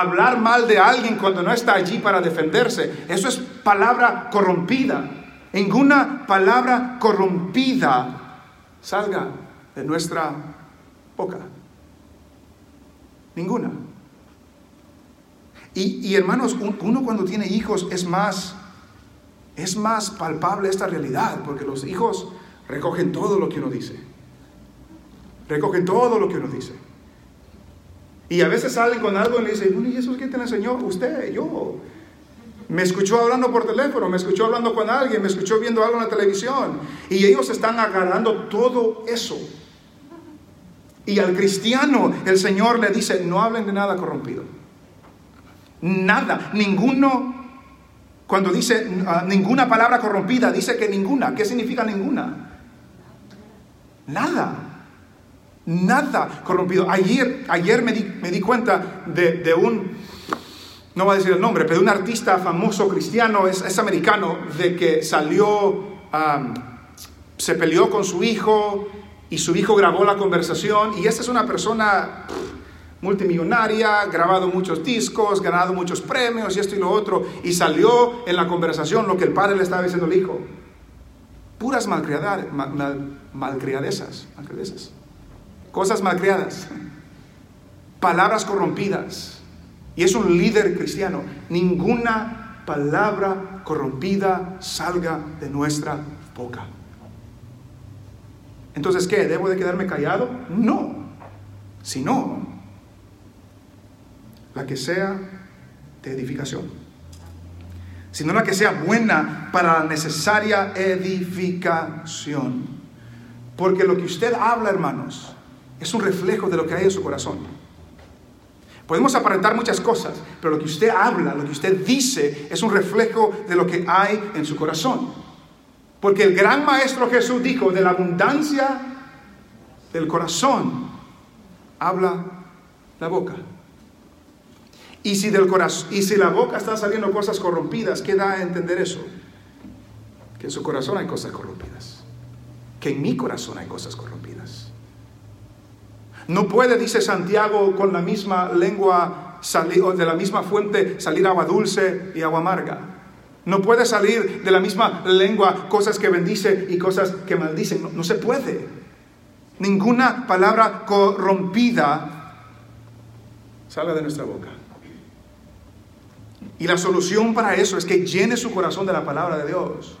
hablar mal de alguien cuando no está allí para defenderse. Eso es palabra corrompida. Ninguna palabra corrompida salga de nuestra boca. Ninguna. Y, hermanos, uno cuando tiene hijos es más, es más palpable esta realidad, porque los hijos recogen todo lo que uno dice. Recogen todo lo que uno dice. Y a veces salen con algo y le dicen, bueno, ¿y eso quién te lo enseñó? Usted, yo. Me escuchó hablando por teléfono, me escuchó hablando con alguien, me escuchó viendo algo en la televisión. Y ellos están agarrando todo eso. Y al cristiano el Señor le dice, no hablen de nada corrompido. Nada, ninguno, cuando dice ah, ninguna palabra corrompida, dice que ninguna. ¿Qué significa ninguna? Nada. Nada corrompido. Ayer, ayer me, di, me di cuenta de, un, no voy a decir el nombre, pero de un artista famoso cristiano, es, es americano, de que salió, se peleó con su hijo y su hijo grabó la conversación y esta es una persona multimillonaria, grabado muchos discos, ganado muchos premios y esto y lo otro, y salió en la conversación lo que el padre le estaba diciendo al hijo. Puras malcriadezas, mal, malcriadezas, malcriadezas cosas malcriadas, palabras corrompidas. Y es un líder cristiano. Ninguna palabra corrompida salga de nuestra boca. Entonces, ¿qué? ¿Debo de quedarme callado? No. Sino la que sea de edificación. Sino la que sea buena para la necesaria edificación. Porque lo que usted habla, hermanos, es un reflejo de lo que hay en su corazón. Podemos aparentar muchas cosas, pero lo que usted habla, lo que usted dice, es un reflejo de lo que hay en su corazón. Porque el gran maestro Jesús dijo, de la abundancia del corazón habla la boca. Y si, del corazón, y si la boca está saliendo cosas corrompidas, ¿qué da a entender eso? Que en su corazón hay cosas corrompidas. Que en mi corazón hay cosas corrompidas. No puede, dice Santiago, con la misma lengua salir, o de la misma fuente salir agua dulce y agua amarga. No puede salir de la misma lengua cosas que bendice y cosas que maldicen. No, no se puede. Ninguna palabra corrompida sale de nuestra boca. Y la solución para eso es que llene su corazón de la palabra de Dios.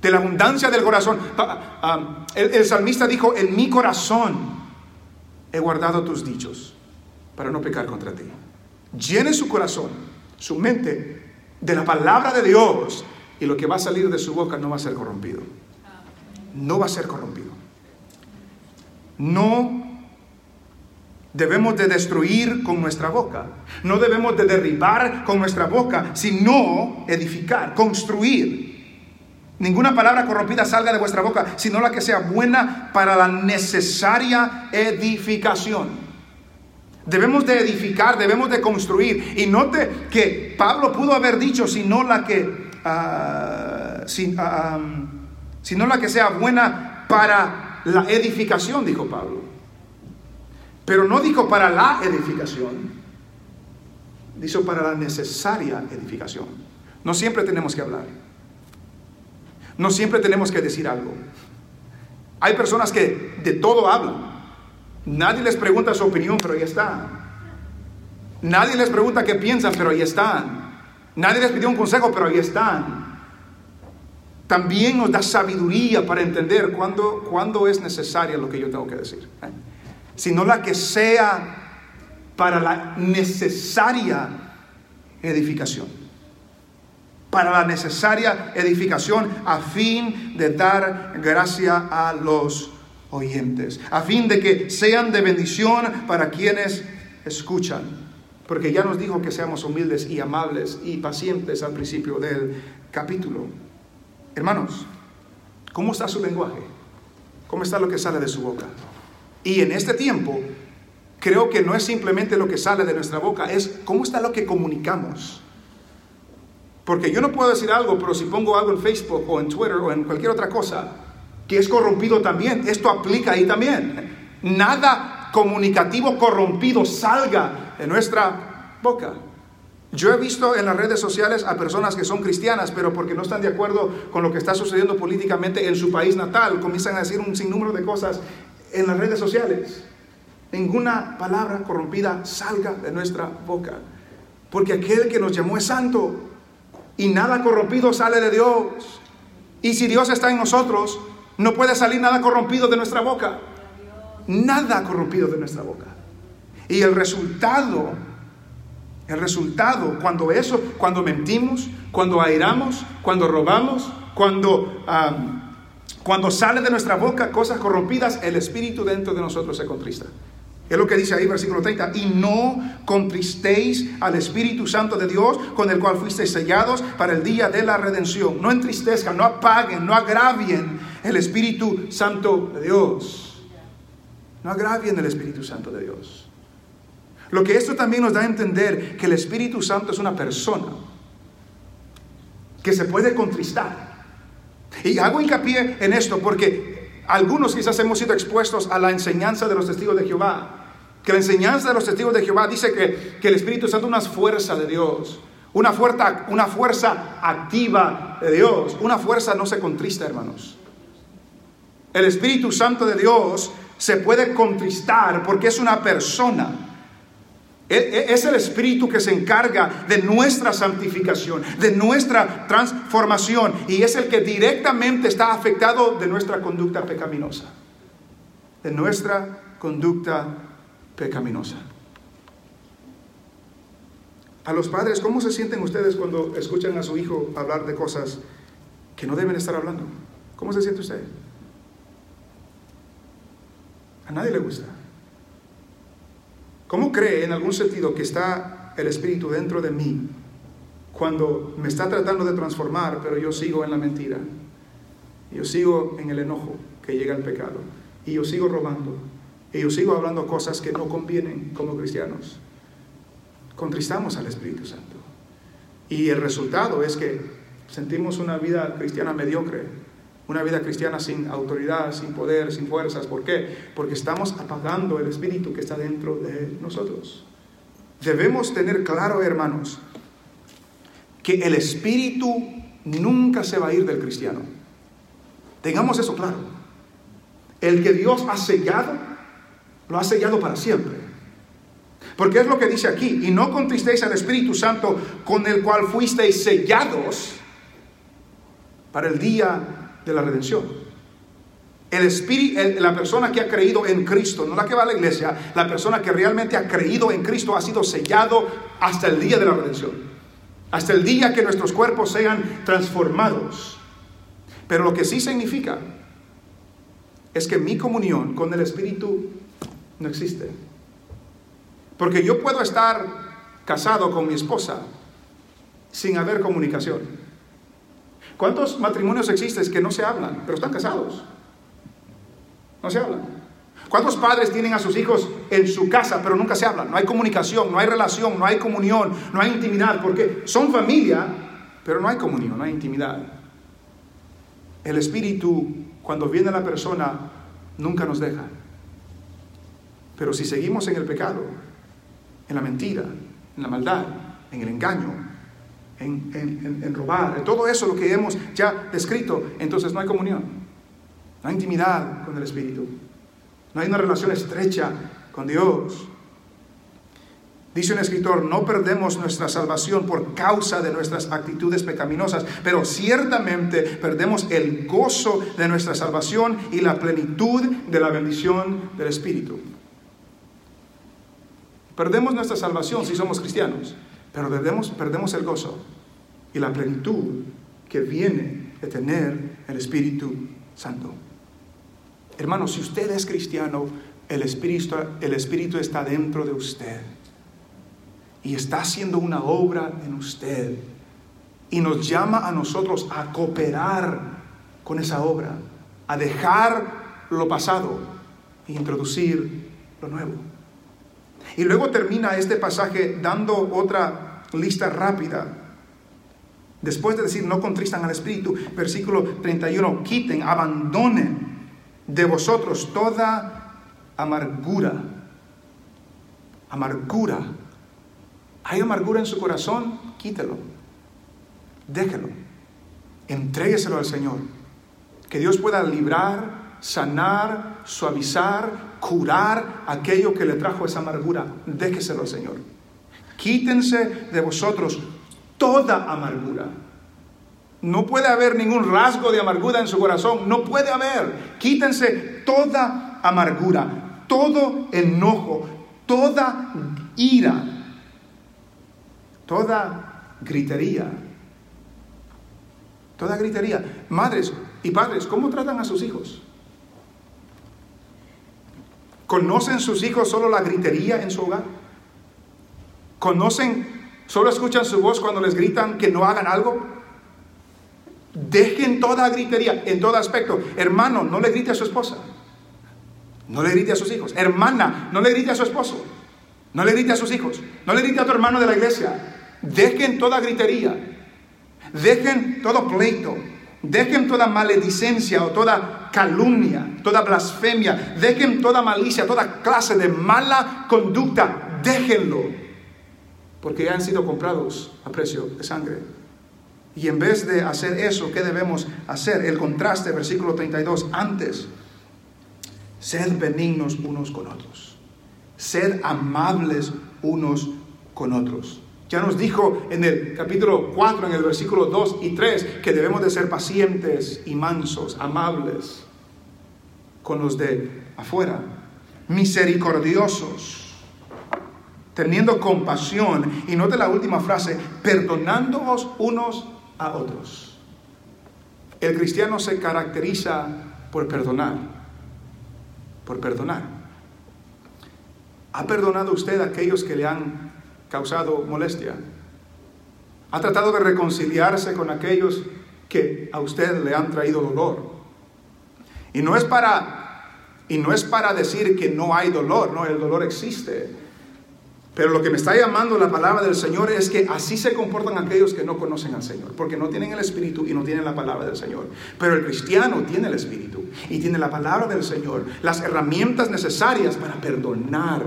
De la abundancia del corazón. Ah, el, el salmista dijo, en mi corazón he guardado tus dichos para no pecar contra ti. Llene su corazón, su mente de la palabra de Dios y lo que va a salir de su boca no va a ser corrompido. No va a ser corrompido. No debemos de destruir con nuestra boca. No debemos de derribar con nuestra boca, sino edificar, construir. Ninguna palabra corrompida salga de vuestra boca, sino la que sea buena para la necesaria edificación. Debemos de edificar, debemos de construir. Y note que Pablo pudo haber dicho, sino la que, uh, sino la que sea buena para la edificación, dijo Pablo. Pero no dijo para la edificación, dijo para la necesaria edificación. No siempre tenemos que hablar. No siempre tenemos que decir algo. Hay personas que de todo hablan. Nadie les pregunta su opinión, pero ahí están. Nadie les pregunta qué piensan, pero ahí están. Nadie les pidió un consejo, pero ahí están. También nos da sabiduría para entender cuándo, cuándo es necesaria lo que yo tengo que decir. ¿eh? Sino la que sea para la necesaria edificación para la necesaria edificación a fin de dar gracia a los oyentes, a fin de que sean de bendición para quienes escuchan. Porque ya nos dijo que seamos humildes y amables y pacientes al principio del capítulo. Hermanos, ¿cómo está su lenguaje? ¿Cómo está lo que sale de su boca? Y en este tiempo, creo que no es simplemente lo que sale de nuestra boca, es cómo está lo que comunicamos. Porque yo no puedo decir algo, pero si pongo algo en Facebook o en Twitter o en cualquier otra cosa que es corrompido también, esto aplica ahí también. Nada comunicativo corrompido salga de nuestra boca. Yo he visto en las redes sociales a personas que son cristianas, pero porque no están de acuerdo con lo que está sucediendo políticamente en su país natal, comienzan a decir un sinnúmero de cosas en las redes sociales. Ninguna palabra corrompida salga de nuestra boca, porque aquel que nos llamó es santo y nada corrompido sale de Dios. Y si Dios está en nosotros, no puede salir nada corrompido de nuestra boca. Nada corrompido de nuestra boca. Y el resultado, el resultado, cuando eso, cuando mentimos, cuando airamos, cuando robamos, cuando, cuando sale de nuestra boca cosas corrompidas, el espíritu dentro de nosotros se contrista. Es lo que dice ahí, versículo 30. Y no contristéis al Espíritu Santo de Dios, con el cual fuisteis sellados para el día de la redención. No entristezcan, no apaguen, no agravien el Espíritu Santo de Dios. No agravien el Espíritu Santo de Dios. Lo que esto también nos da a entender que el Espíritu Santo es una persona que se puede contristar. Y hago hincapié en esto porque algunos quizás hemos sido expuestos a la enseñanza de los testigos de Jehová que la enseñanza de los testigos de Jehová dice que, el Espíritu Santo es una fuerza de Dios, una fuerza, una fuerza activa de Dios. Una fuerza no se contrista, hermanos. El Espíritu Santo de Dios se puede contristar porque es una persona. E, e, es el Espíritu que se encarga de nuestra santificación, de nuestra transformación, y es el que directamente está afectado de nuestra conducta pecaminosa, de nuestra conducta pecaminosa. A los padres, ¿cómo se sienten ustedes cuando escuchan a su hijo hablar de cosas que no deben estar hablando? ¿Cómo se siente usted? A nadie le gusta. ¿Cómo cree en algún sentido que está el Espíritu dentro de mí cuando me está tratando de transformar, pero yo sigo en la mentira? Yo sigo en el enojo que llega al pecado. Y yo sigo robando. Y yo sigo hablando cosas que no convienen como cristianos. Contristamos al Espíritu Santo. Y el resultado es que sentimos una vida cristiana mediocre, una vida cristiana sin autoridad, sin poder, sin fuerzas. ¿Por qué? Porque estamos apagando el Espíritu que está dentro de nosotros. Debemos tener claro, hermanos, que el Espíritu nunca se va a ir del cristiano. Tengamos eso claro. El que Dios ha sellado lo ha sellado para siempre. Porque es lo que dice aquí, y no contristéis al Espíritu Santo con el cual fuisteis sellados para el día de la redención. El espíritu, la persona que ha creído en Cristo, no la que va a la iglesia, la persona que realmente ha creído en Cristo ha sido sellado hasta el día de la redención, hasta el día que nuestros cuerpos sean transformados. Pero lo que sí significa es que mi comunión con el Espíritu no existe. Porque yo puedo estar casado con mi esposa sin haber comunicación. ¿Cuántos matrimonios existen que no se hablan, pero están casados? No se hablan. ¿Cuántos padres tienen a sus hijos en su casa, pero nunca se hablan? No hay comunicación, no hay relación, no hay comunión, no hay intimidad, porque son familia, pero no hay comunión, no hay intimidad. El Espíritu, cuando viene la persona, nunca nos deja. Pero si seguimos en el pecado, en la mentira, en la maldad, en el engaño, en, robar, en todo eso lo que hemos ya descrito, entonces no hay comunión, no hay intimidad con el Espíritu, no hay una relación estrecha con Dios. Dice un escritor, no perdemos nuestra salvación por causa de nuestras actitudes pecaminosas, pero ciertamente perdemos el gozo de nuestra salvación y la plenitud de la bendición del Espíritu. Perdemos nuestra salvación si somos cristianos, pero perdemos, perdemos el gozo y la plenitud que viene de tener el Espíritu Santo. Hermano, si usted es cristiano, el Espíritu, el Espíritu está dentro de usted y está haciendo una obra en usted y nos llama a nosotros a cooperar con esa obra, a dejar lo pasado e introducir lo nuevo. Y luego termina este pasaje dando otra lista rápida. Después de decir, no contristan al Espíritu, versículo 31, quiten, abandonen de vosotros toda amargura. Amargura. ¿Hay amargura en su corazón? Quítelo. Déjelo. Entrégueselo al Señor. Que Dios pueda librar, sanar, suavizar, curar aquello que le trajo esa amargura, déjeselo al Señor. Quítense de vosotros toda amargura. No puede haber ningún rasgo de amargura en su corazón, no puede haber. Quítense toda amargura, todo enojo, toda ira, toda gritería. Toda gritería. Madres y padres, ¿cómo tratan a sus hijos? ¿Conocen sus hijos solo la gritería en su hogar? ¿Conocen, solo escuchan su voz cuando les gritan que no hagan algo? Dejen toda gritería en todo aspecto. Hermano, no le grite a su esposa. No le grite a sus hijos. Hermana, no le grite a su esposo. No le grite a sus hijos. No le grite a tu hermano de la iglesia. Dejen toda gritería. Dejen todo pleito. Dejen toda maledicencia o toda calumnia, toda blasfemia. Dejen toda malicia, toda clase de mala conducta. Déjenlo. Porque ya han sido comprados a precio de sangre. Y en vez de hacer eso, ¿qué debemos hacer? El contraste, versículo 32, antes, sed benignos unos con otros, sed amables unos con otros. Ya nos dijo en el capítulo 4, en el versículo 2 y 3, que debemos de ser pacientes y mansos, amables con los de afuera, misericordiosos, teniendo compasión. Y note la última frase, perdonándoos unos a otros. El cristiano se caracteriza por perdonar, por perdonar. ¿Ha perdonado usted a aquellos que le han causado molestia? ¿Ha tratado de reconciliarse con aquellos que a usted le han traído dolor? Y no es para y no es para decir que no hay dolor, no, el dolor existe. Pero lo que me está llamando la palabra del Señor es que así se comportan aquellos que no conocen al Señor, porque no tienen el Espíritu y no tienen la palabra del Señor. Pero el cristiano tiene el Espíritu y tiene la palabra del Señor, las herramientas necesarias para perdonar,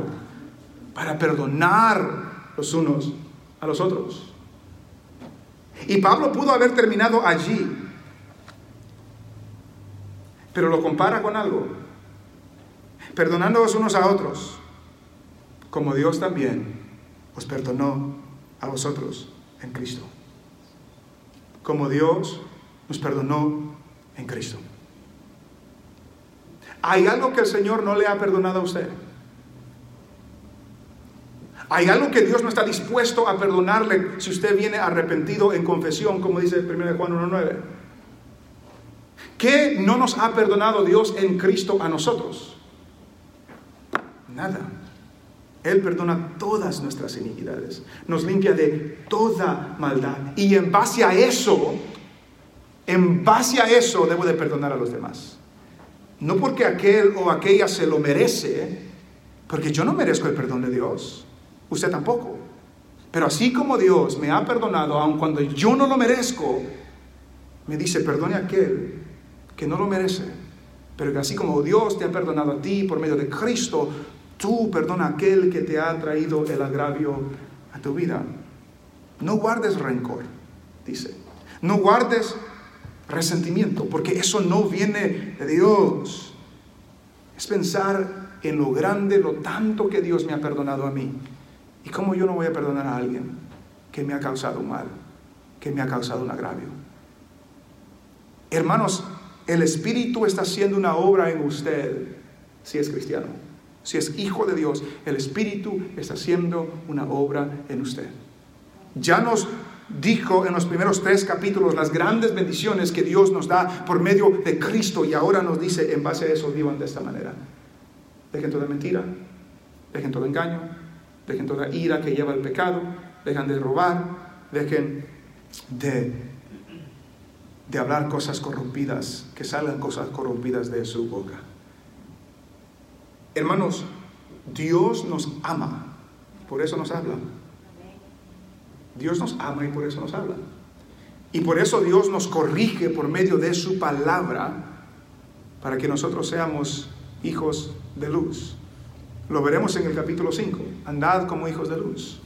para perdonar los unos a los otros. Y Pablo pudo haber terminado allí, pero lo compara con algo, perdonándoos unos a otros como Dios también os perdonó a vosotros en Cristo. Como Dios nos perdonó en Cristo. ¿Hay algo que el Señor no le ha perdonado a usted? ¿Hay algo que Dios no está dispuesto a perdonarle si usted viene arrepentido en confesión, como dice 1 Juan 1.9? ¿Qué no nos ha perdonado Dios en Cristo a nosotros? Nada. Él perdona todas nuestras iniquidades, nos limpia de toda maldad. Y en base a eso, en base a eso debo de perdonar a los demás. No porque aquel o aquella se lo merece, porque yo no merezco el perdón de Dios, usted tampoco. Pero así como Dios me ha perdonado, aun cuando yo no lo merezco, me dice, perdone a aquel que no lo merece. Pero así como Dios te ha perdonado a ti por medio de Cristo, Tú perdona a aquel que te ha traído el agravio a tu vida. No guardes rencor, dice. No guardes resentimiento, porque eso no viene de Dios. Es pensar en lo grande, lo tanto que Dios me ha perdonado a mí. ¿Y cómo yo no voy a perdonar a alguien que me ha causado un mal, que me ha causado un agravio? Hermanos, el Espíritu está haciendo una obra en usted si es cristiano. Si es hijo de Dios, el Espíritu está haciendo una obra en usted. Ya nos dijo en los primeros tres capítulos las grandes bendiciones que Dios nos da por medio de Cristo y ahora nos dice en base a eso vivan de esta manera. Dejen toda mentira, dejen todo engaño, dejen toda ira que lleva al pecado, dejen de robar, dejen de, de hablar cosas corrompidas, que salgan cosas corrompidas de su boca. Hermanos, Dios nos ama, por eso nos habla. Dios nos ama y por eso nos habla. Y por eso Dios nos corrige por medio de su palabra para que nosotros seamos hijos de luz. Lo veremos en el capítulo 5. Andad como hijos de luz.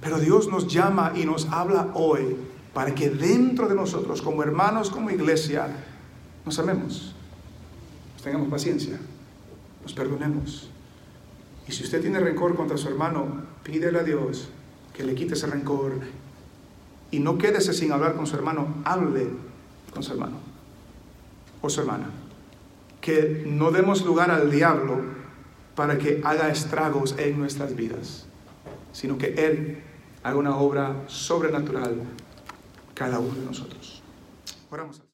Pero Dios nos llama y nos habla hoy para que dentro de nosotros, como hermanos, como iglesia, nos amemos, tengamos paciencia, perdonemos. Y si usted tiene rencor contra su hermano, pídele a Dios que le quite ese rencor y no quédese sin hablar con su hermano, hable con su hermano o su hermana. Que no demos lugar al diablo para que haga estragos en nuestras vidas, sino que Él haga una obra sobrenatural cada uno de nosotros. Oramos.